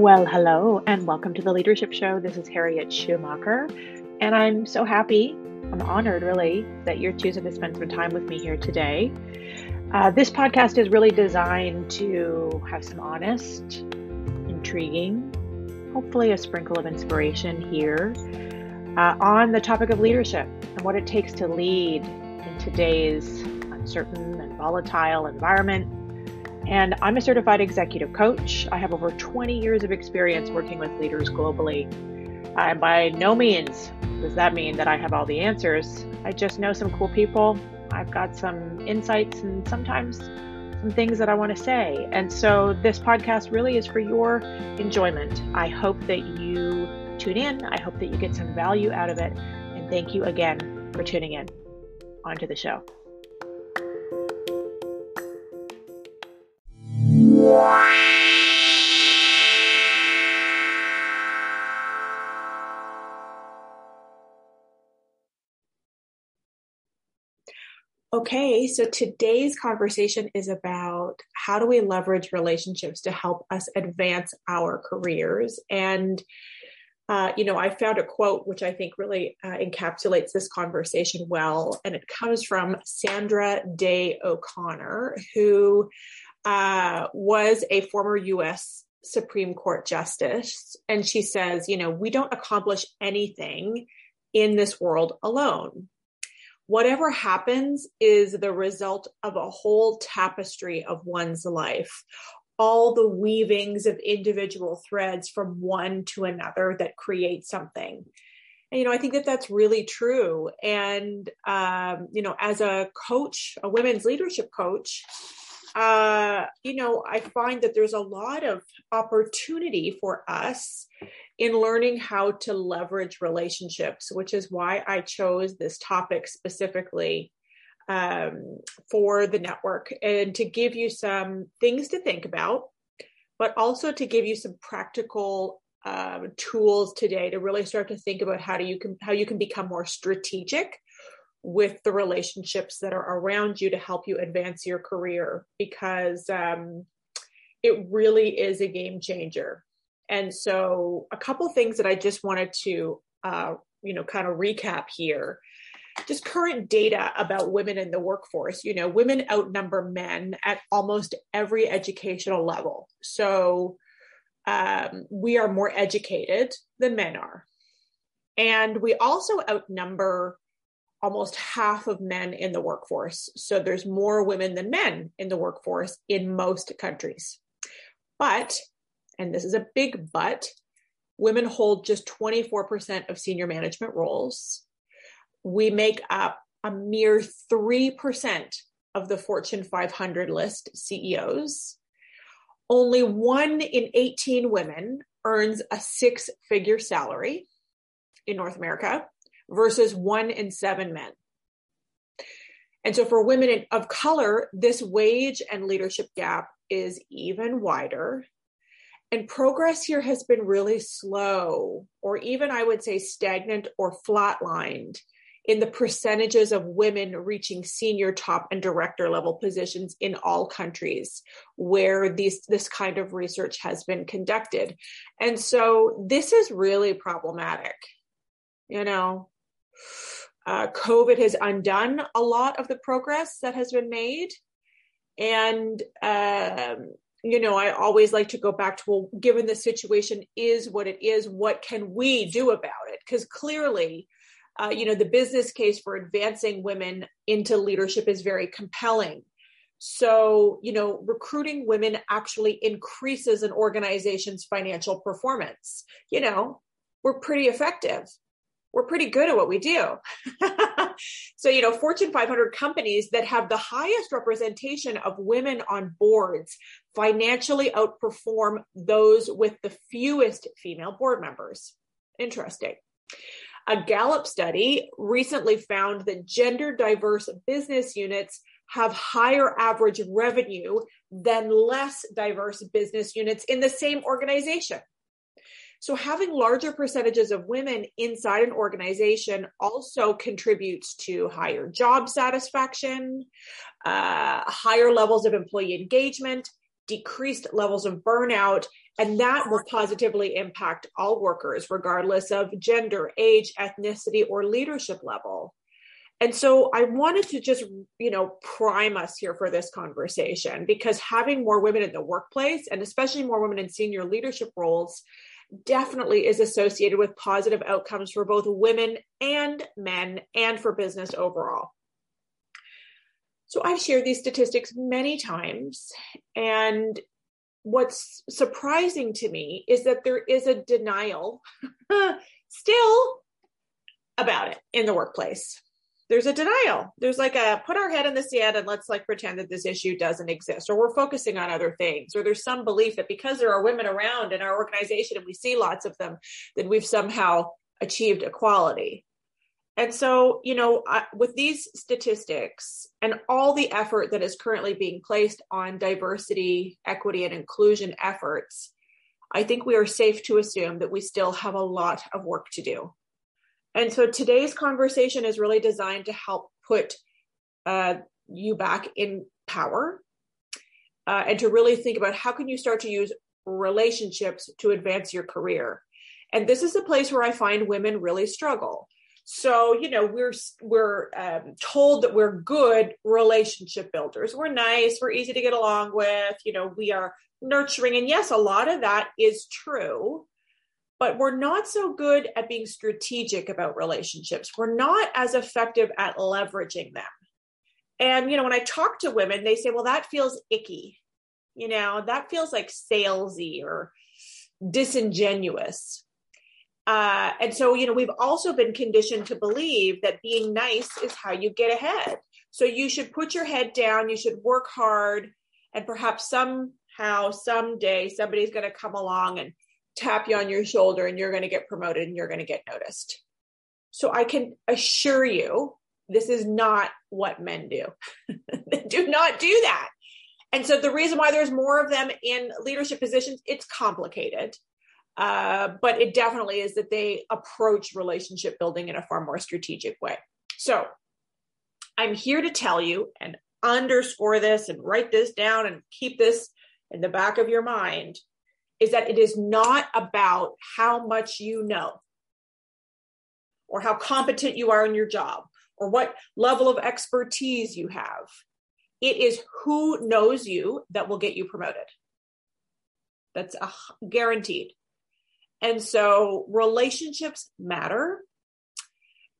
Well, hello, and welcome to the Leadership Show. This is Harriet Schumacher, and I'm so happy, I'm honored really, that you're choosing to spend some time with me here today. Uh, this podcast is really designed to have some honest, intriguing, hopefully a sprinkle of inspiration here uh, on the topic of leadership and what it takes to lead in today's uncertain and volatile environment and I'm a certified executive coach. I have over 20 years of experience working with leaders globally. And by no means does that mean that I have all the answers. I just know some cool people. I've got some insights and sometimes some things that I want to say. And so this podcast really is for your enjoyment. I hope that you tune in. I hope that you get some value out of it. And thank you again for tuning in onto the show. Okay, so today's conversation is about how do we leverage relationships to help us advance our careers. And, uh, you know, I found a quote which I think really uh, encapsulates this conversation well, and it comes from Sandra Day O'Connor, who uh, was a former U.S. Supreme Court justice. And she says, you know, we don't accomplish anything in this world alone whatever happens is the result of a whole tapestry of one's life all the weavings of individual threads from one to another that create something and you know i think that that's really true and um, you know as a coach a women's leadership coach uh, you know i find that there's a lot of opportunity for us in learning how to leverage relationships, which is why I chose this topic specifically um, for the network and to give you some things to think about, but also to give you some practical um, tools today to really start to think about how do you can how you can become more strategic with the relationships that are around you to help you advance your career because um, it really is a game changer and so, a couple things that I just wanted to, uh, you know, kind of recap here. Just current data about women in the workforce. You know, women outnumber men at almost every educational level. So, um, we are more educated than men are. And we also outnumber almost half of men in the workforce. So there's more women than men in the workforce in most countries. But and this is a big but, women hold just 24% of senior management roles. We make up a mere 3% of the Fortune 500 list CEOs. Only one in 18 women earns a six figure salary in North America versus one in seven men. And so for women of color, this wage and leadership gap is even wider and progress here has been really slow, or even I would say stagnant or flatlined in the percentages of women reaching senior top and director level positions in all countries where these this kind of research has been conducted. And so this is really problematic. You know, uh, COVID has undone a lot of the progress that has been made. And um, you know, I always like to go back to, well, given the situation is what it is, what can we do about it? Because clearly, uh, you know, the business case for advancing women into leadership is very compelling. So, you know, recruiting women actually increases an organization's financial performance. You know, we're pretty effective we're pretty good at what we do. so, you know, Fortune 500 companies that have the highest representation of women on boards financially outperform those with the fewest female board members. Interesting. A Gallup study recently found that gender diverse business units have higher average revenue than less diverse business units in the same organization. So having larger percentages of women inside an organization also contributes to higher job satisfaction, uh, higher levels of employee engagement, decreased levels of burnout, and that will positively impact all workers, regardless of gender, age, ethnicity, or leadership level. And so I wanted to just, you know, prime us here for this conversation because having more women in the workplace and especially more women in senior leadership roles definitely is associated with positive outcomes for both women and men and for business overall. So I've shared these statistics many times. And what's surprising to me is that there is a denial still about it in the workplace. There's a denial. There's like a put our head in the sand and let's like pretend that this issue doesn't exist, or we're focusing on other things, or there's some belief that because there are women around in our organization and we see lots of them, that we've somehow achieved equality. And so, you know, uh, with these statistics and all the effort that is currently being placed on diversity, equity, and inclusion efforts, I think we are safe to assume that we still have a lot of work to do. And so today's conversation is really designed to help put uh, you back in power uh, and to really think about how can you start to use relationships to advance your career. And this is a place where I find women really struggle so, you know, we're we're um, told that we're good relationship builders. We're nice. We're easy to get along with. You know, we are nurturing, and yes, a lot of that is true. But we're not so good at being strategic about relationships. We're not as effective at leveraging them. And you know, when I talk to women, they say, "Well, that feels icky." You know, that feels like salesy or disingenuous. Uh, and so, you know, we've also been conditioned to believe that being nice is how you get ahead. So you should put your head down, you should work hard, and perhaps somehow, someday, somebody's going to come along and tap you on your shoulder and you're going to get promoted and you're going to get noticed. So I can assure you, this is not what men do. they do not do that. And so the reason why there's more of them in leadership positions, it's complicated. Uh, but it definitely is that they approach relationship building in a far more strategic way. So I'm here to tell you and underscore this and write this down and keep this in the back of your mind is that it is not about how much you know or how competent you are in your job or what level of expertise you have. It is who knows you that will get you promoted. That's a guaranteed. And so relationships matter.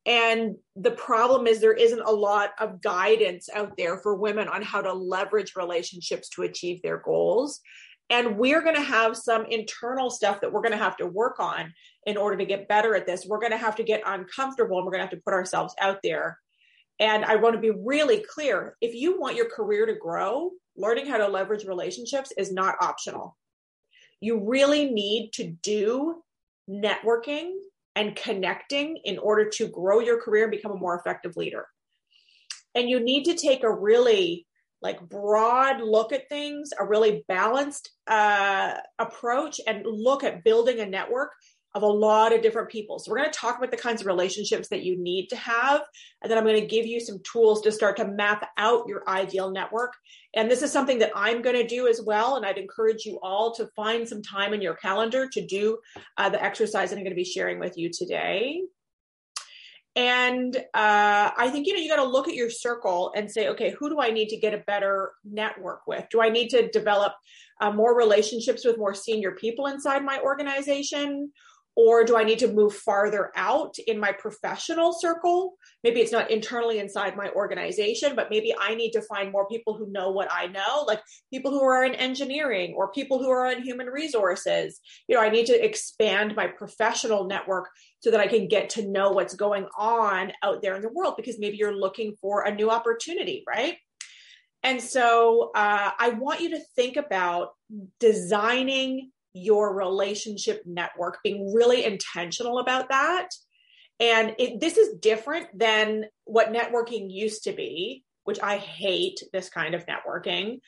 And the problem is there isn't a lot of guidance out there for women on how to leverage relationships to achieve their goals. And we're going to have some internal stuff that we're going to have to work on in order to get better at this. We're going to have to get uncomfortable and we're going to have to put ourselves out there. And I want to be really clear if you want your career to grow, learning how to leverage relationships is not optional you really need to do networking and connecting in order to grow your career and become a more effective leader. And you need to take a really like broad look at things, a really balanced uh, approach, and look at building a network of a lot of different people. So we're going to talk about the kinds of relationships that you need to have. And then I'm going to give you some tools to start to map out your ideal network. And this is something that I'm going to do as well. And I'd encourage you all to find some time in your calendar to do uh, the exercise that I'm going to be sharing with you today. And uh, I think, you know, you got to look at your circle and say, okay, who do I need to get a better network with? Do I need to develop uh, more relationships with more senior people inside my organization? Or do I need to move farther out in my professional circle? Maybe it's not internally inside my organization, but maybe I need to find more people who know what I know, like people who are in engineering or people who are in human resources. You know, I need to expand my professional network so that I can get to know what's going on out there in the world because maybe you're looking for a new opportunity, right? And so uh, I want you to think about designing your relationship network, being really intentional about that. And it, this is different than what networking used to be, which I hate this kind of networking,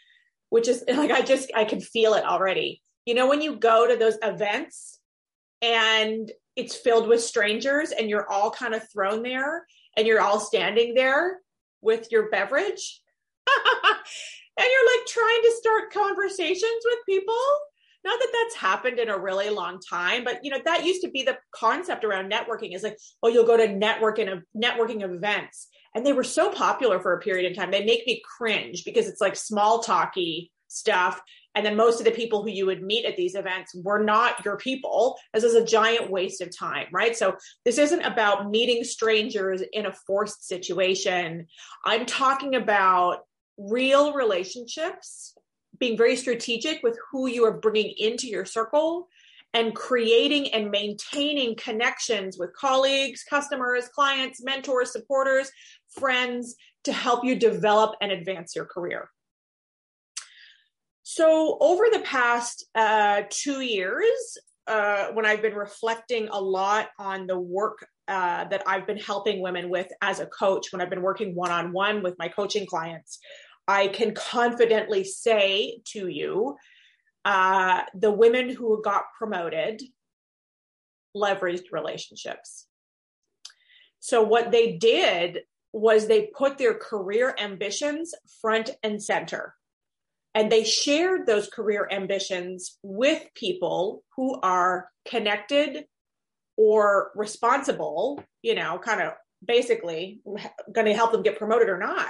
which is like, I just, I can feel it already. You know, when you go to those events and it's filled with strangers and you're all kind of thrown there and you're all standing there with your beverage and you're like trying to start conversations with people not that that's happened in a really long time but you know that used to be the concept around networking is like oh you'll go to networking of uh, networking events. And they were so popular for a period of time they make me cringe because it's like small talky stuff. And then most of the people who you would meet at these events were not your people. This is a giant waste of time right? So this isn't about meeting strangers in a forced situation. I'm talking about real relationships being very strategic with who you are bringing into your circle and creating and maintaining connections with colleagues, customers, clients, mentors, supporters, friends to help you develop and advance your career. So, over the past uh, two years, uh, when I've been reflecting a lot on the work uh, that I've been helping women with as a coach, when I've been working one on one with my coaching clients, I can confidently say to you uh, the women who got promoted leveraged relationships. So, what they did was they put their career ambitions front and center. And they shared those career ambitions with people who are connected or responsible, you know, kind of basically going to help them get promoted or not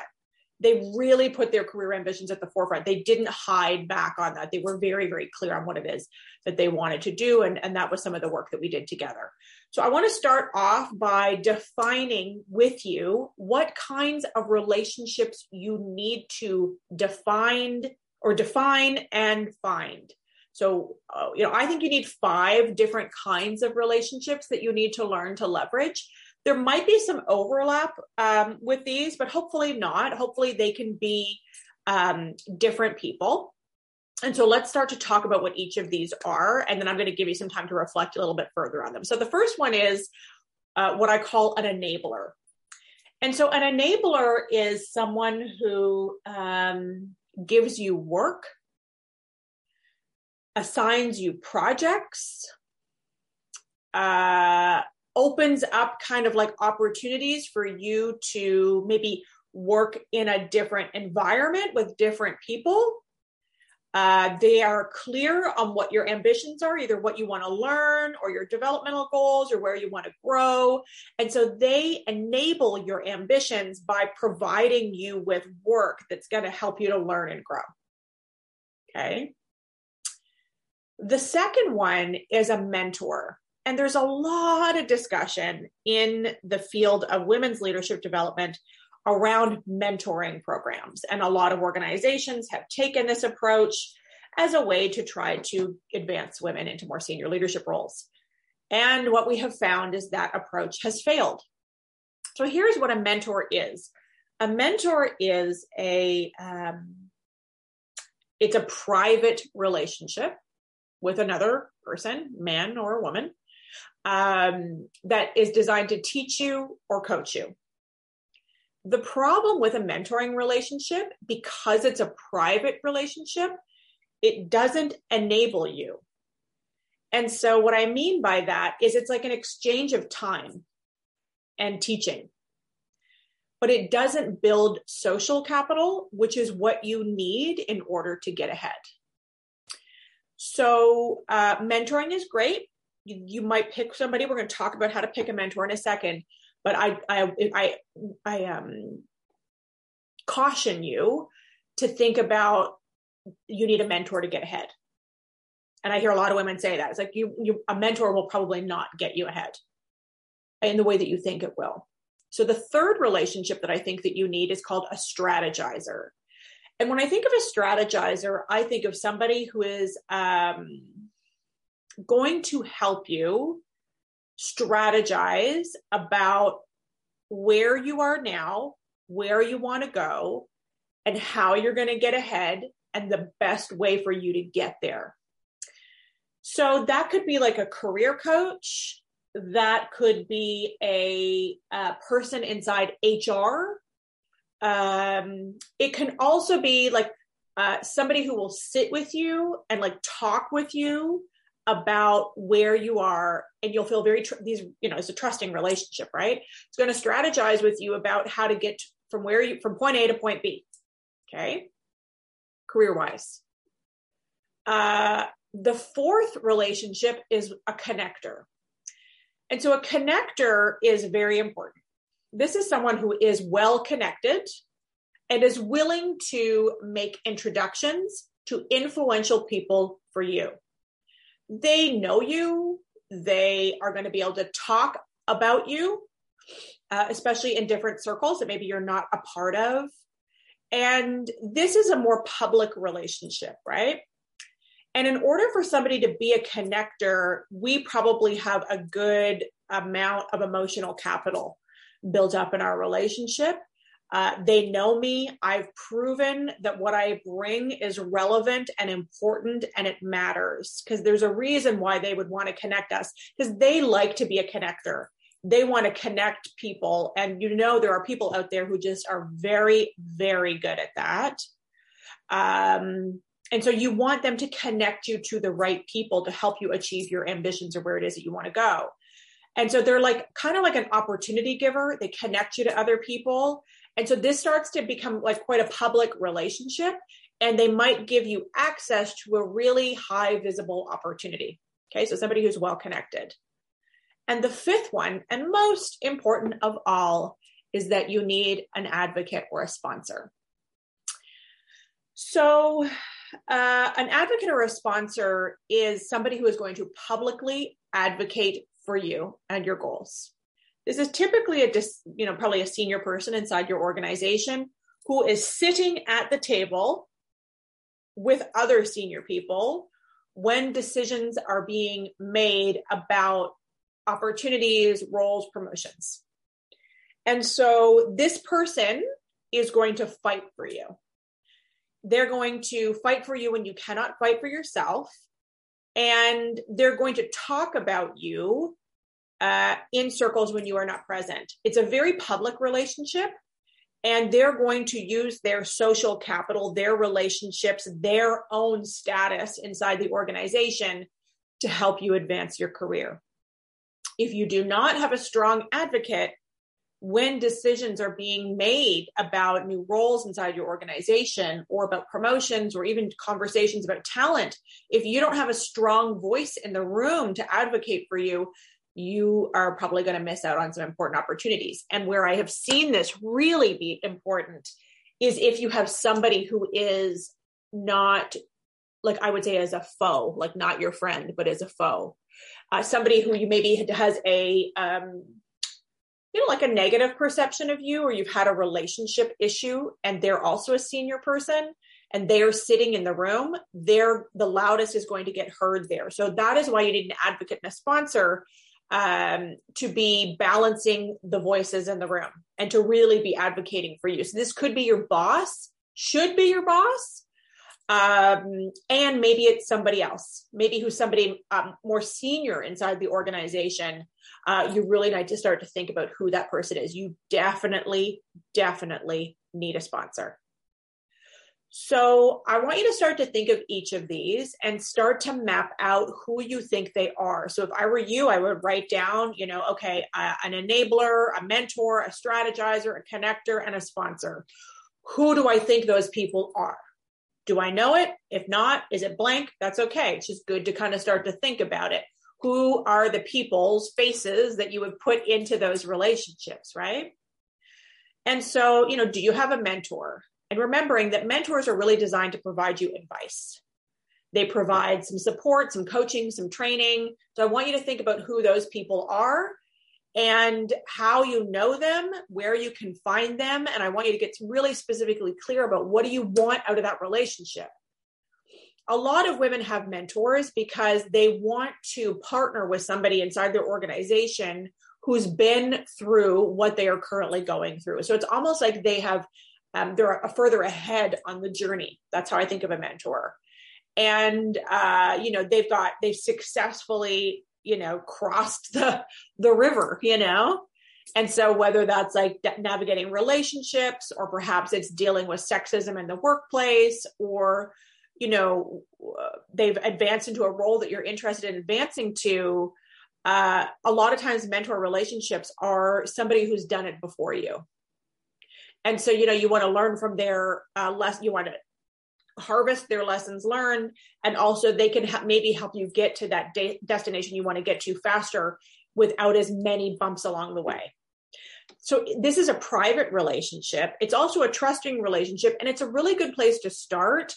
they really put their career ambitions at the forefront. They didn't hide back on that. They were very, very clear on what it is that they wanted to do. And, and that was some of the work that we did together. So I want to start off by defining with you what kinds of relationships you need to define or define and find. So, uh, you know, I think you need five different kinds of relationships that you need to learn to leverage. There might be some overlap um, with these, but hopefully not. Hopefully they can be um, different people. And so let's start to talk about what each of these are, and then I'm going to give you some time to reflect a little bit further on them. So the first one is uh, what I call an enabler. And so an enabler is someone who um, gives you work, assigns you projects, uh, opens up kind of like opportunities for you to maybe work in a different environment with different people. Uh, they are clear on what your ambitions are, either what you want to learn or your developmental goals or where you want to grow. And so they enable your ambitions by providing you with work that's going to help you to learn and grow. Okay. The second one is a mentor. And there's a lot of discussion in the field of women's leadership development around mentoring programs. And a lot of organizations have taken this approach as a way to try to advance women into more senior leadership roles. And what we have found is that approach has failed. So here's what a mentor is. A mentor is a um, it's a private relationship with another person, man or woman, um, that is designed to teach you or coach you. The problem with a mentoring relationship, because it's a private relationship, it doesn't enable you. And so, what I mean by that is it's like an exchange of time and teaching, but it doesn't build social capital, which is what you need in order to get ahead. So, uh, mentoring is great you, might pick somebody. We're going to talk about how to pick a mentor in a second, but I I I I um caution you to think about you need a mentor to get ahead. And I hear a lot of women say that. It's like you you a mentor will probably not get you ahead in the way that you think it will. So the third relationship that I think that you need is called a strategizer. And when I think of a strategizer, I think of somebody who is um, going to help you strategize about where you are now, where you want to go, and how you're going to get ahead and the best way for you to get there. So that could be like a career coach. That could be a, a person inside HR. Um, it can also be like uh, somebody who will sit with you and like talk with you about where you are and you'll feel very tr- these you know it's a trusting relationship right it's going to strategize with you about how to get from where you from point a to point b okay career wise. Uh, the fourth relationship is a connector. And so a connector is very important. This is someone who is well connected and is willing to make introductions to influential people for you. They know you, they are going to be able to talk about you, uh, especially in different circles that maybe you're not a part of. And this is a more public relationship, right? And in order for somebody to be a connector, we probably have a good amount of emotional capital built up in our relationship. Uh, they know me. I've proven that what I bring is relevant and important and it matters because there's a reason why they would want to connect us because they like to be a connector. They want to connect people. And you know, there are people out there who just are very, very good at that. Um, and so you want them to connect you to the right people to help you achieve your ambitions or where it is that you want to go. And so they're like kind of like an opportunity giver. They connect you to other people. And so this starts to become like quite a public relationship. And they might give you access to a really high visible opportunity. Okay. So somebody who's well connected. And the fifth one, and most important of all, is that you need an advocate or a sponsor. So uh, an advocate or a sponsor is somebody who is going to publicly advocate for you and your goals. This is typically a, you know, probably a senior person inside your organization who is sitting at the table with other senior people when decisions are being made about opportunities, roles, promotions. And so this person is going to fight for you they're going to fight for you when you cannot fight for yourself. And they're going to talk about you uh, in circles when you are not present. It's a very public relationship. And they're going to use their social capital, their relationships, their own status inside the organization to help you advance your career. If you do not have a strong advocate, when decisions are being made about new roles inside your organization or about promotions or even conversations about talent, if you don't have a strong voice in the room to advocate for you, you are probably going to miss out on some important opportunities. And where I have seen this really be important is if you have somebody who is not like I would say as a foe, like not your friend, but as a foe. Uh, somebody who you maybe has a um, you know, like a negative perception of you, or you've had a relationship issue and they're also a senior person and they're sitting in the room, they're the loudest is going to get heard there. So that is why you need an advocate and a sponsor um, to be balancing the voices in the room and to really be advocating for you. So this could be your boss, should be your boss, um, and maybe it's somebody else, maybe who's somebody um, more senior inside the organization. Uh, you really need to start to think about who that person is. You definitely, definitely need a sponsor. So I want you to start to think of each of these and start to map out who you think they are. So if I were you, I would write down, you know, okay, uh, an enabler, a mentor, a strategizer, a connector, and a sponsor. Who do I think those people are? Do I know it? If not, is it blank? That's okay. It's just good to kind of start to think about it. Who are the people's faces that you would put into those relationships, right? And so, you know, do you have a mentor? And remembering that mentors are really designed to provide you advice. They provide some support, some coaching, some training. So I want you to think about who those people are and how you know them, where you can find them. And I want you to get really specifically clear about what do you want out of that relationship. A lot of women have mentors because they want to partner with somebody inside their organization who's been through what they are currently going through. So it's almost like they have, um, they're further ahead on the journey. That's how I think of a mentor. And, uh, you know, they've got, they've successfully you know crossed the the river you know and so whether that's like navigating relationships or perhaps it's dealing with sexism in the workplace or you know they've advanced into a role that you're interested in advancing to uh, a lot of times mentor relationships are somebody who's done it before you and so you know you want to learn from their uh, less you want to harvest their lessons learned. And also they can ha- maybe help you get to that de- destination you want to get to faster without as many bumps along the way. So this is a private relationship. It's also a trusting relationship and it's a really good place to start.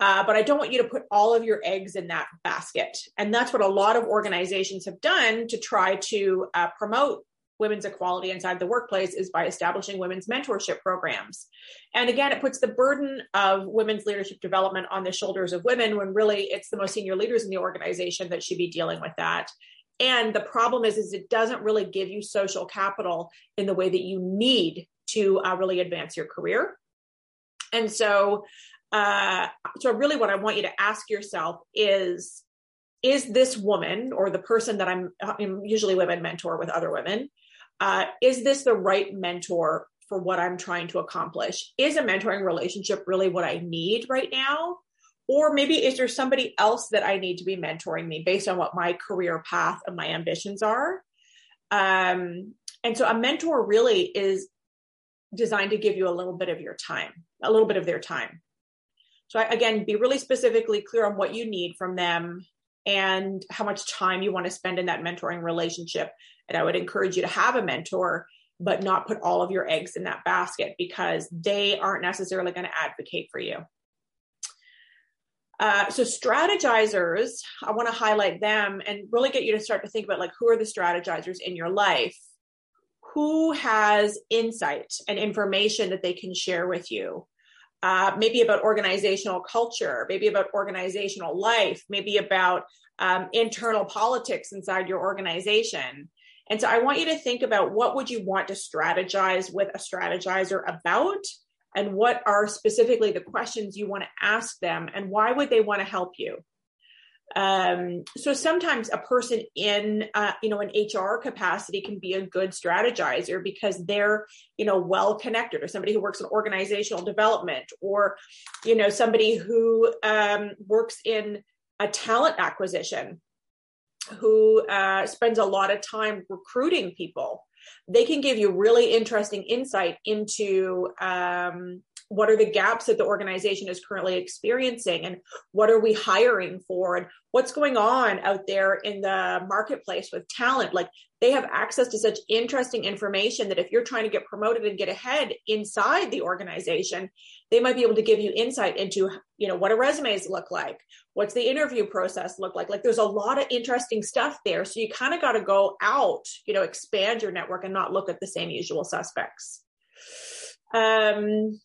Uh, but I don't want you to put all of your eggs in that basket. And that's what a lot of organizations have done to try to uh, promote women's equality inside the workplace is by establishing women's mentorship programs. And again, it puts the burden of women's leadership development on the shoulders of women when really it's the most senior leaders in the organization that should be dealing with that. And the problem is, is it doesn't really give you social capital in the way that you need to uh, really advance your career. And so, uh, so really what I want you to ask yourself is, is this woman or the person that I'm, I'm usually women mentor with other women, uh, is this the right mentor for what I'm trying to accomplish? Is a mentoring relationship really what I need right now? Or maybe is there somebody else that I need to be mentoring me based on what my career path and my ambitions are? Um, and so a mentor really is designed to give you a little bit of your time, a little bit of their time. So again, be really specifically clear on what you need from them and how much time you want to spend in that mentoring relationship and I would encourage you to have a mentor, but not put all of your eggs in that basket because they aren't necessarily going to advocate for you. Uh, so strategizers, I want to highlight them and really get you to start to think about like who are the strategizers in your life? Who has insight and information that they can share with you? Uh, maybe about organizational culture, maybe about organizational life, maybe about um, internal politics inside your organization. And so I want you to think about what would you want to strategize with a strategizer about? And what are specifically the questions you want to ask them? And why would they want to help you? Um, so sometimes a person in, uh, you know, an HR capacity can be a good strategizer because they're, you know, well connected or somebody who works in organizational development or, you know, somebody who um, works in a talent acquisition who uh, spends a lot of time recruiting people. They can give you really interesting insight into um, what are the gaps that the organization is currently experiencing and what are we hiring for and what's going on out there in the marketplace with talent. Like they have access to such interesting information that if you're trying to get promoted and get ahead inside the organization they might be able to give you insight into you know what do resumes look like what's the interview process look like like there's a lot of interesting stuff there so you kind of got to go out you know expand your network and not look at the same usual suspects um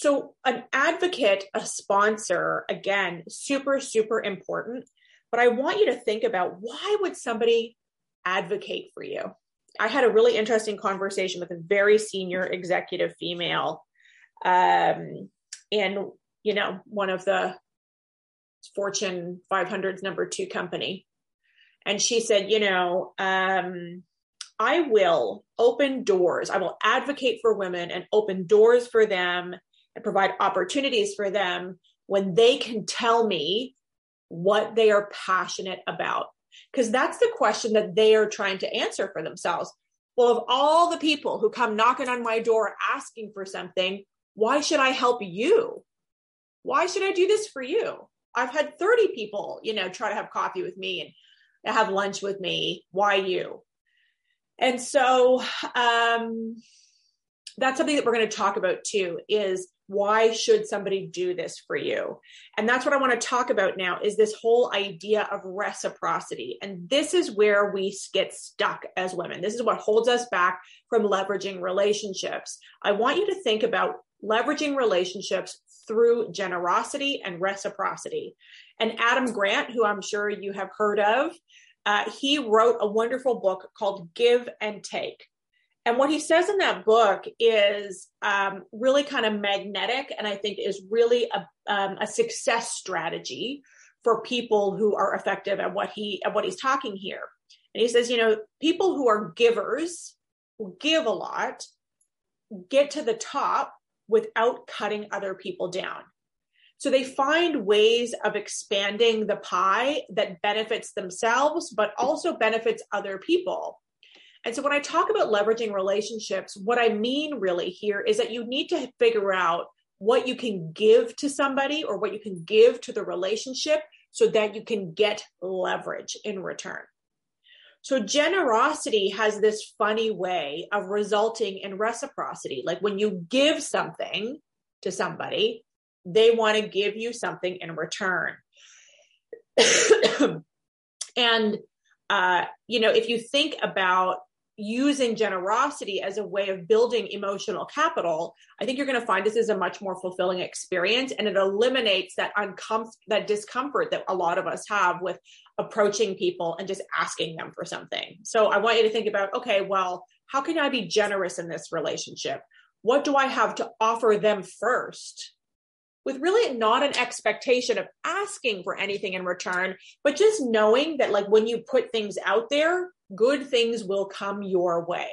so, an advocate, a sponsor, again, super, super important. But I want you to think about why would somebody advocate for you? I had a really interesting conversation with a very senior executive female um, in, you know, one of the Fortune 500's number two company. And she said, you know, um, I will open doors. I will advocate for women and open doors for them and provide opportunities for them when they can tell me what they are passionate about. Because that's the question that they are trying to answer for themselves. Well, of all the people who come knocking on my door asking for something, why should I help you? Why should I do this for you? I've had 30 people, you know, try to have coffee with me and have lunch with me. Why you? And so um, that's something that we're going to talk about too is why should somebody do this for you and that's what i want to talk about now is this whole idea of reciprocity and this is where we get stuck as women this is what holds us back from leveraging relationships i want you to think about leveraging relationships through generosity and reciprocity and adam grant who i'm sure you have heard of uh, he wrote a wonderful book called give and take and what he says in that book is um, really kind of magnetic, and I think is really a, um, a success strategy for people who are effective at what he at what he's talking here. And he says, you know, people who are givers, who give a lot, get to the top without cutting other people down. So they find ways of expanding the pie that benefits themselves, but also benefits other people. And so when I talk about leveraging relationships, what I mean really here is that you need to figure out what you can give to somebody or what you can give to the relationship so that you can get leverage in return. So generosity has this funny way of resulting in reciprocity. Like when you give something to somebody, they want to give you something in return. and uh, you know, if you think about using generosity as a way of building emotional capital, I think you're going to find this is a much more fulfilling experience and it eliminates that uncomfort that discomfort that a lot of us have with approaching people and just asking them for something. So I want you to think about okay, well, how can I be generous in this relationship? What do I have to offer them first? With really not an expectation of asking for anything in return, but just knowing that, like, when you put things out there, good things will come your way.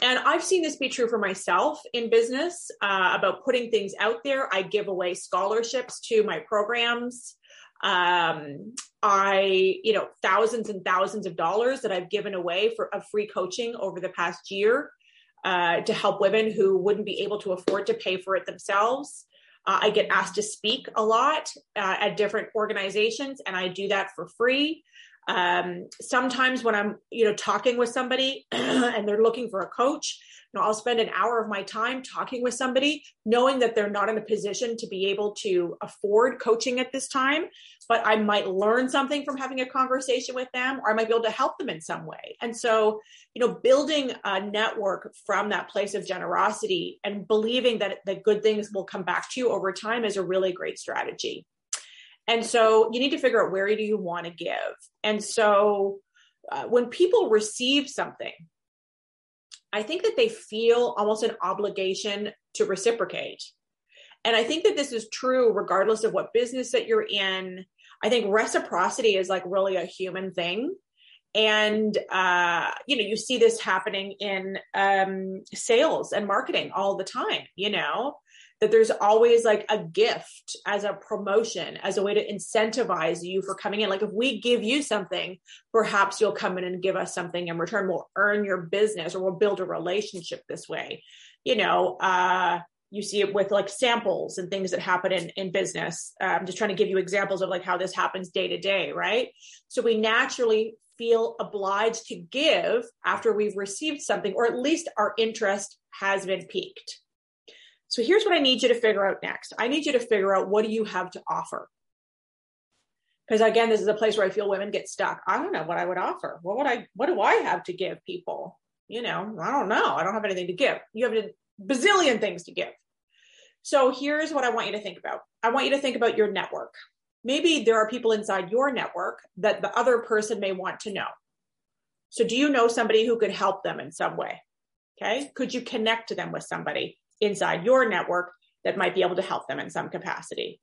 And I've seen this be true for myself in business uh, about putting things out there. I give away scholarships to my programs. Um, I, you know, thousands and thousands of dollars that I've given away for free coaching over the past year uh, to help women who wouldn't be able to afford to pay for it themselves. Uh, I get asked to speak a lot uh, at different organizations, and I do that for free um, sometimes when i'm you know talking with somebody and they're looking for a coach you know i'll spend an hour of my time talking with somebody knowing that they're not in a position to be able to afford coaching at this time but i might learn something from having a conversation with them or i might be able to help them in some way. And so you know building a network from that place of generosity and believing that the good things will come back to you over time is a really great strategy and so you need to figure out where do you want to give. And so uh, when people receive something, I think that they feel almost an obligation to reciprocate. And I think that this is true regardless of what business that you're in. I think reciprocity is like really a human thing. And, uh, you know, you see this happening in um, sales and marketing all the time, you know, that there's always like a gift as a promotion, as a way to incentivize you for coming in. Like if we give you something, perhaps you'll come in and give us something in return. We'll earn your business or we'll build a relationship this way. You know, uh, you see it with like samples and things that happen in, in business. Uh, I'm just trying to give you examples of like how this happens day to day, right? So we naturally feel obliged to give after we've received something, or at least our interest has been piqued. So here's what I need you to figure out next. I need you to figure out what do you have to offer? Because again, this is a place where I feel women get stuck. I don't know what I would offer. What would I what do I have to give people? You know, I don't know. I don't have anything to give. You have a bazillion things to give. So here's what I want you to think about. I want you to think about your network. Maybe there are people inside your network that the other person may want to know. So do you know somebody who could help them in some way? Okay. Could you connect to them with somebody? Inside your network that might be able to help them in some capacity.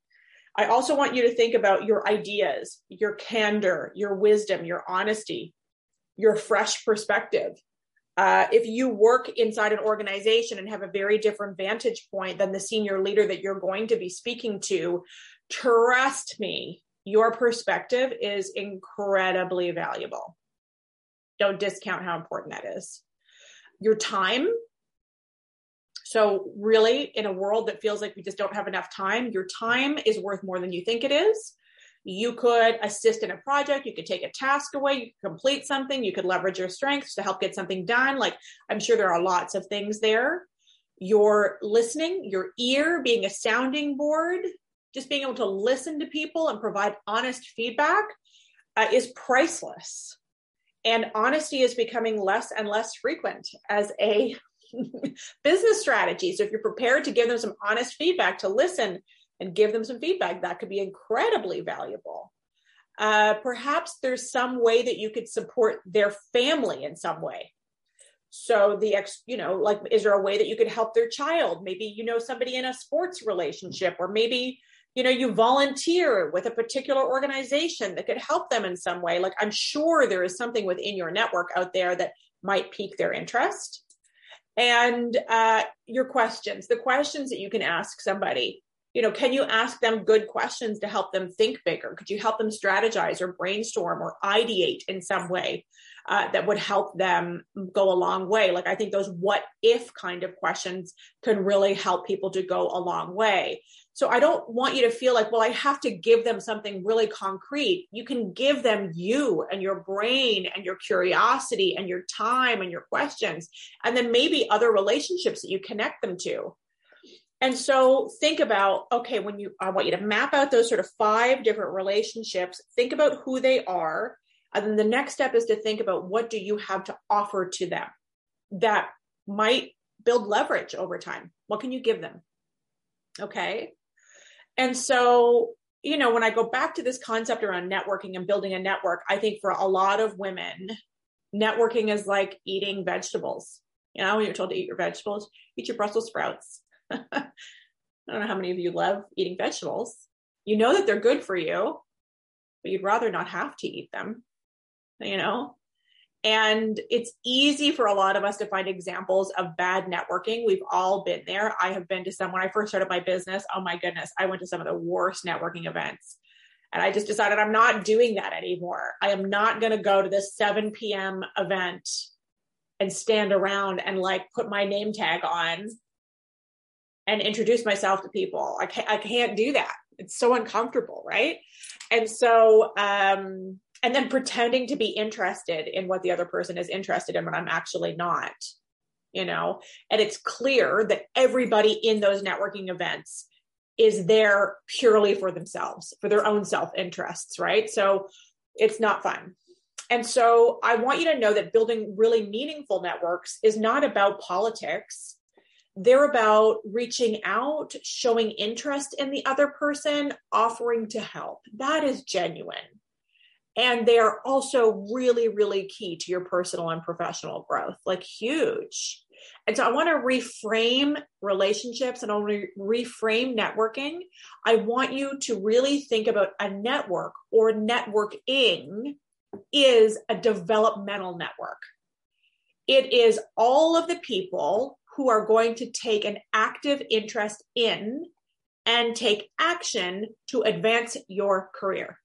I also want you to think about your ideas, your candor, your wisdom, your honesty, your fresh perspective. Uh, if you work inside an organization and have a very different vantage point than the senior leader that you're going to be speaking to, trust me, your perspective is incredibly valuable. Don't discount how important that is. Your time so, really, in a world that feels like we just don't have enough time, your time is worth more than you think it is. You could assist in a project, you could take a task away, you could complete something, you could leverage your strengths to help get something done. Like, I'm sure there are lots of things there. Your listening, your ear being a sounding board, just being able to listen to people and provide honest feedback uh, is priceless. And honesty is becoming less and less frequent as a business strategy. So if you're prepared to give them some honest feedback, to listen and give them some feedback, that could be incredibly valuable. Uh, perhaps there's some way that you could support their family in some way. So the ex, you know, like, is there a way that you could help their child? Maybe you know somebody in a sports relationship, or maybe you know you volunteer with a particular organization that could help them in some way. Like I'm sure there is something within your network out there that might pique their interest and uh, your questions, the questions that you can ask somebody you know, can you ask them good questions to help them think bigger? Could you help them strategize or brainstorm or ideate in some way uh, that would help them go a long way? Like, I think those what if kind of questions can really help people to go a long way. So I don't want you to feel like, well, I have to give them something really concrete. You can give them you and your brain and your curiosity and your time and your questions, and then maybe other relationships that you connect them to. And so think about okay, when you, I want you to map out those sort of five different relationships, think about who they are. And then the next step is to think about what do you have to offer to them that might build leverage over time. What can you give them? Okay. And so, you know, when I go back to this concept around networking and building a network, I think for a lot of women, networking is like eating vegetables. You know, when you're told to eat your vegetables, eat your Brussels sprouts. I don't know how many of you love eating vegetables. You know that they're good for you, but you'd rather not have to eat them, you know? And it's easy for a lot of us to find examples of bad networking. We've all been there. I have been to some, when I first started my business, oh my goodness, I went to some of the worst networking events. And I just decided I'm not doing that anymore. I am not going to go to this 7 p.m. event and stand around and like put my name tag on and introduce myself to people. I can't, I can't do that. It's so uncomfortable, right? And so, um, and then pretending to be interested in what the other person is interested in when I'm actually not, you know, and it's clear that everybody in those networking events is there purely for themselves, for their own self interests, right? So it's not fun. And so I want you to know that building really meaningful networks is not about politics. They're about reaching out, showing interest in the other person, offering to help. That is genuine. And they are also really, really key to your personal and professional growth, like huge. And so I want to reframe relationships and I want to reframe networking. I want you to really think about a network or networking is a developmental network. It is all of the people who are going to take an active interest in and take action to advance your career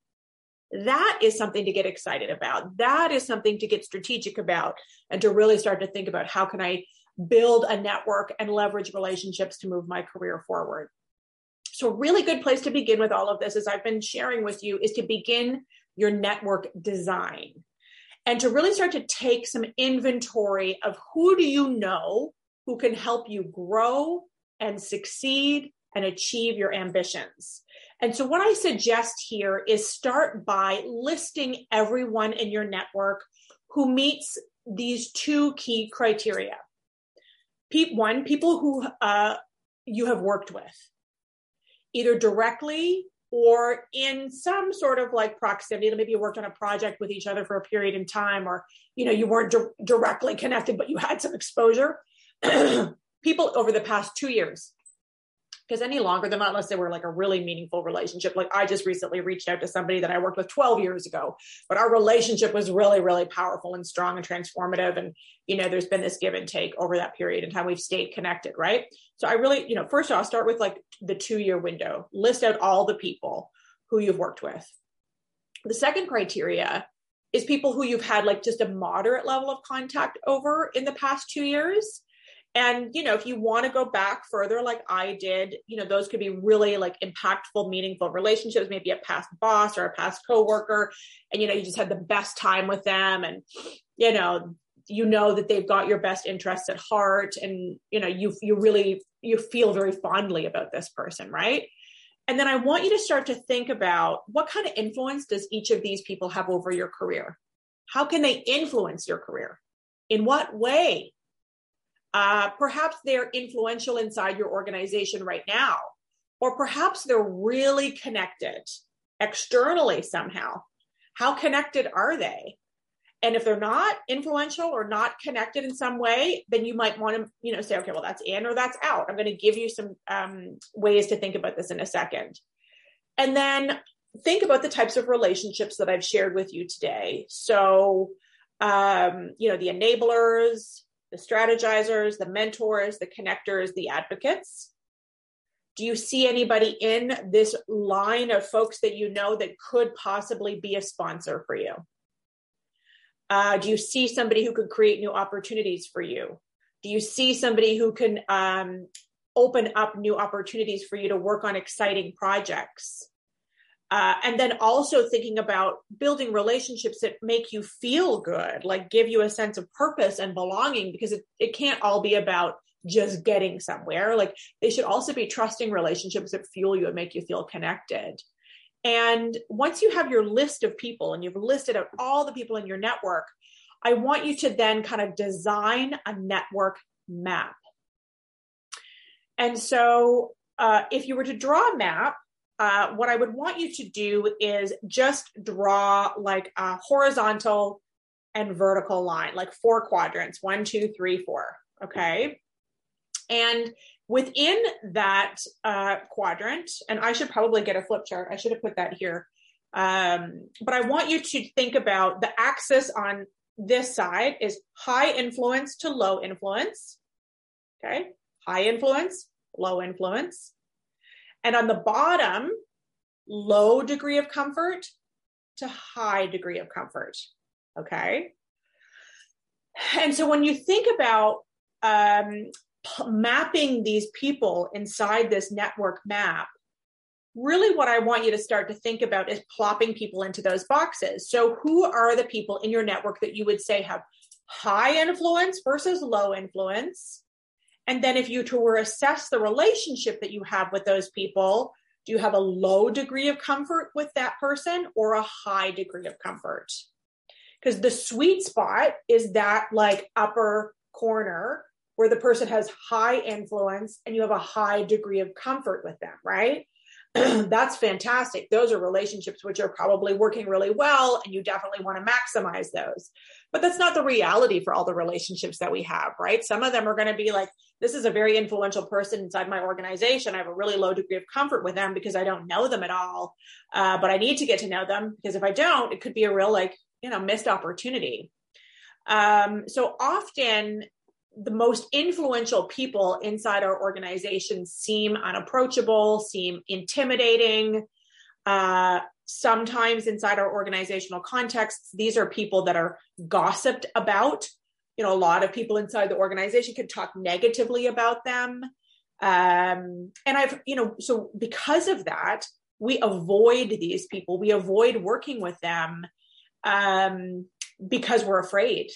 that is something to get excited about. That is something to get strategic about and to really start to think about how can I build a network and leverage relationships to move my career forward. So, a really good place to begin with all of this, as I've been sharing with you, is to begin your network design and to really start to take some inventory of who do you know who can help you grow and succeed and achieve your ambitions. And so, what I suggest here is start by listing everyone in your network who meets these two key criteria. One, people who uh, you have worked with, either directly or in some sort of like proximity. Maybe you worked on a project with each other for a period in time, or you know you weren't di- directly connected, but you had some exposure. people over the past two years because any longer than that, unless they were like a really meaningful relationship. Like I just recently reached out to somebody that I worked with 12 years ago, but our relationship was really, really powerful and strong and transformative. And, you know, there's been this give and take over that period in time. We've stayed connected, right? So I really, you know, first I'll start with like the two year window, list out all the people who you've worked with. The second criteria is people who you've had like just a moderate level of contact over in the past two years and you know if you want to go back further like i did you know those could be really like impactful meaningful relationships maybe a past boss or a past coworker and you know you just had the best time with them and you know you know that they've got your best interests at heart and you know you you really you feel very fondly about this person right? And then i want you to start to think about what kind of influence does each of these people have over your career? How can they influence your career? In what way uh, perhaps they're influential inside your organization right now, or perhaps they're really connected externally somehow. How connected are they? And if they're not influential or not connected in some way, then you might want to, you know, say, okay, well, that's in or that's out. I'm going to give you some um, ways to think about this in a second. And then think about the types of relationships that I've shared with you today. So, um, you know, the enablers, the strategizers, the mentors, the connectors, the advocates. Do you see anybody in this line of folks that you know that could possibly be a sponsor for you? Uh, do you see somebody who could create new opportunities for you? Do you see somebody who can um, open up new opportunities for you to work on exciting projects? Uh, and then also thinking about building relationships that make you feel good, like give you a sense of purpose and belonging, because it, it can't all be about just getting somewhere. Like they should also be trusting relationships that fuel you and make you feel connected. And once you have your list of people and you've listed out all the people in your network, I want you to then kind of design a network map. And so, uh, if you were to draw a map, uh, what I would want you to do is just draw like a horizontal and vertical line, like four quadrants one, two, three, four. Okay. And within that uh, quadrant, and I should probably get a flip chart, I should have put that here. Um, but I want you to think about the axis on this side is high influence to low influence. Okay. High influence, low influence. And on the bottom, low degree of comfort to high degree of comfort. Okay. And so when you think about um, p- mapping these people inside this network map, really what I want you to start to think about is plopping people into those boxes. So, who are the people in your network that you would say have high influence versus low influence? And then, if you were to assess the relationship that you have with those people, do you have a low degree of comfort with that person or a high degree of comfort? Because the sweet spot is that like upper corner where the person has high influence and you have a high degree of comfort with them, right? That's fantastic. Those are relationships which are probably working really well, and you definitely want to maximize those. But that's not the reality for all the relationships that we have, right? Some of them are going to be like, this is a very influential person inside my organization. I have a really low degree of comfort with them because I don't know them at all. Uh, but I need to get to know them because if I don't, it could be a real, like, you know, missed opportunity. Um, so often the most influential people inside our organization seem unapproachable, seem intimidating. Uh, sometimes inside our organizational contexts, these are people that are gossiped about. You know, a lot of people inside the organization could talk negatively about them. Um, and I've, you know, so because of that, we avoid these people, we avoid working with them um, because we're afraid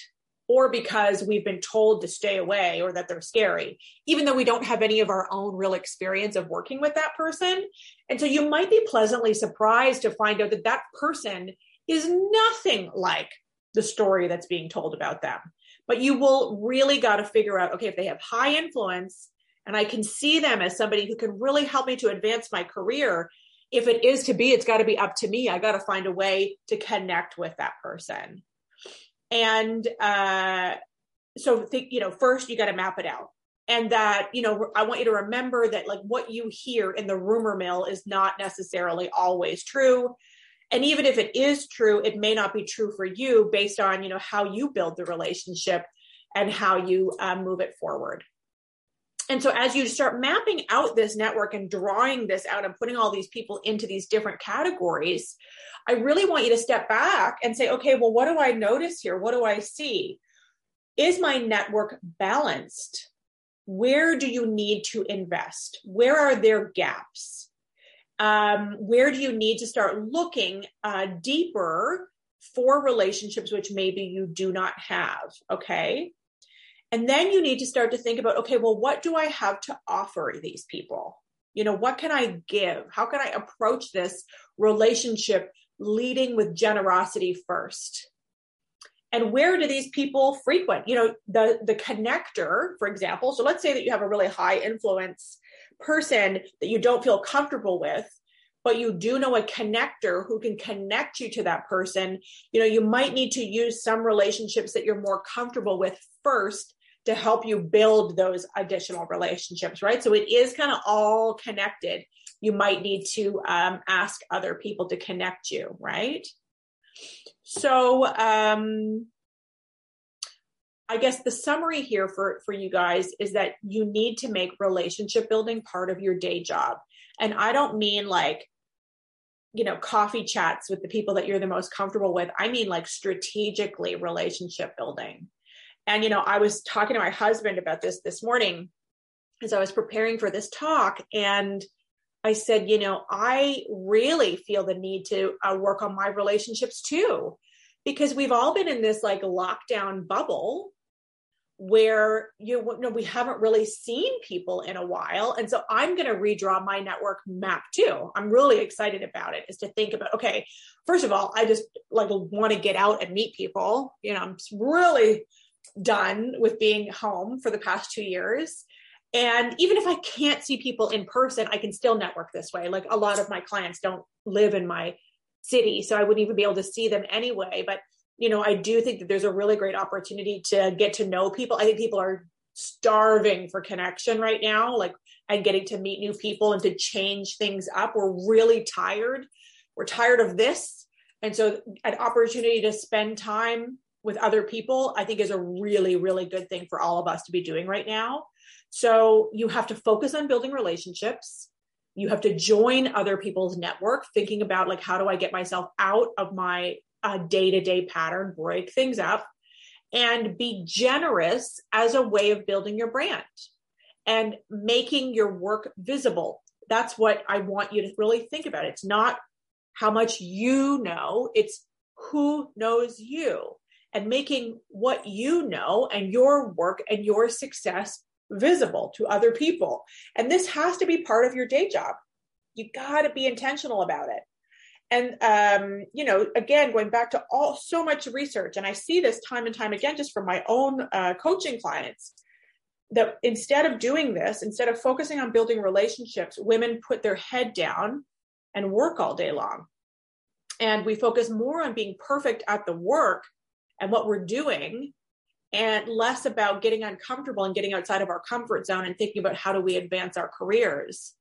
or because we've been told to stay away or that they're scary, even though we don't have any of our own real experience of working with that person. And so you might be pleasantly surprised to find out that that person is nothing like the story that's being told about them. But you will really got to figure out okay, if they have high influence and I can see them as somebody who can really help me to advance my career, if it is to be, it's got to be up to me. I got to find a way to connect with that person. And uh, so think, you know, first you got to map it out. And that, you know, I want you to remember that like what you hear in the rumor mill is not necessarily always true. And even if it is true, it may not be true for you based on, you know, how you build the relationship and how you uh, move it forward. And so as you start mapping out this network and drawing this out and putting all these people into these different categories, I really want you to step back and say, okay, well, what do I notice here? What do I see? Is my network balanced? Where do you need to invest? Where are there gaps? Um, where do you need to start looking uh, deeper for relationships which maybe you do not have? Okay. And then you need to start to think about, okay, well, what do I have to offer these people? You know, what can I give? How can I approach this relationship leading with generosity first? And where do these people frequent? You know, the the connector, for example. So let's say that you have a really high influence person that you don't feel comfortable with, but you do know a connector who can connect you to that person. You know, you might need to use some relationships that you're more comfortable with first to help you build those additional relationships, right? So it is kind of all connected. You might need to um, ask other people to connect you, right? So, um, I guess the summary here for, for you guys is that you need to make relationship building part of your day job. And I don't mean like, you know, coffee chats with the people that you're the most comfortable with. I mean like strategically relationship building. And, you know, I was talking to my husband about this this morning as I was preparing for this talk. And I said, you know, I really feel the need to uh, work on my relationships too, because we've all been in this like lockdown bubble where you, know we haven't really seen people in a while and so i'm going to redraw my network map too i'm really excited about it is to think about okay first of all i just like want to get out and meet people you know i'm really done with being home for the past two years and even if i can't see people in person i can still network this way like a lot of my clients don't live in my city so i wouldn't even be able to see them anyway but you know, I do think that there's a really great opportunity to get to know people. I think people are starving for connection right now, like, and getting to meet new people and to change things up. We're really tired. We're tired of this. And so, an opportunity to spend time with other people, I think, is a really, really good thing for all of us to be doing right now. So, you have to focus on building relationships. You have to join other people's network, thinking about, like, how do I get myself out of my day to day pattern, break things up, and be generous as a way of building your brand and making your work visible. That's what I want you to really think about. It's not how much you know, it's who knows you and making what you know and your work and your success visible to other people. And this has to be part of your day job. You got to be intentional about it and um, you know again going back to all so much research and i see this time and time again just from my own uh, coaching clients that instead of doing this instead of focusing on building relationships women put their head down and work all day long and we focus more on being perfect at the work and what we're doing and less about getting uncomfortable and getting outside of our comfort zone and thinking about how do we advance our careers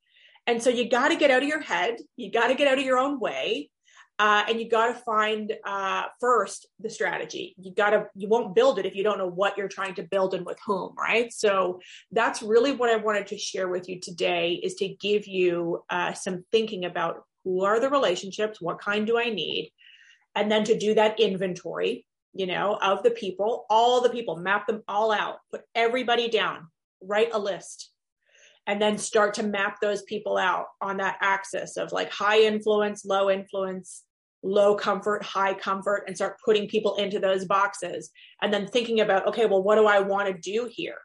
and so you got to get out of your head. You got to get out of your own way. Uh, and you got to find uh, first the strategy. You got to, you won't build it if you don't know what you're trying to build and with whom, right? So that's really what I wanted to share with you today is to give you uh, some thinking about who are the relationships, what kind do I need, and then to do that inventory, you know, of the people, all the people, map them all out, put everybody down, write a list and then start to map those people out on that axis of like high influence, low influence, low comfort, high comfort, and start putting people into those boxes. And then thinking about, okay, well, what do I want to do here?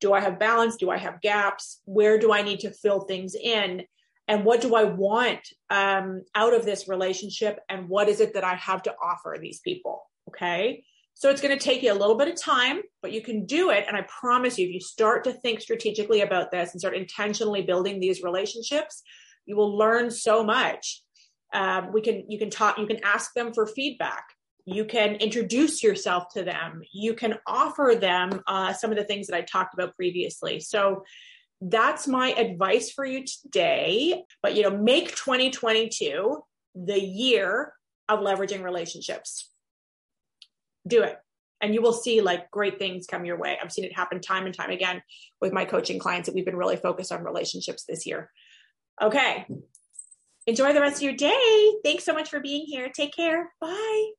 Do I have balance? Do I have gaps? Where do I need to fill things in? And what do I want um, out of this relationship? And what is it that I have to offer these people? Okay. So it's going to take you a little bit of time, but you can do it. And I promise you, if you start to think strategically about this and start intentionally building these relationships, you will learn so much. Um, we can, you can talk, you can ask them for feedback. You can introduce yourself to them. You can offer them uh, some of the things that I talked about previously. So that's my advice for you today. But, you know, make 2022 the year of leveraging relationships do it and you will see like great things come your way. I've seen it happen time and time again with my coaching clients that we've been really focused on relationships this year. Okay. Enjoy the rest of your day. Thanks so much for being here. Take care. Bye.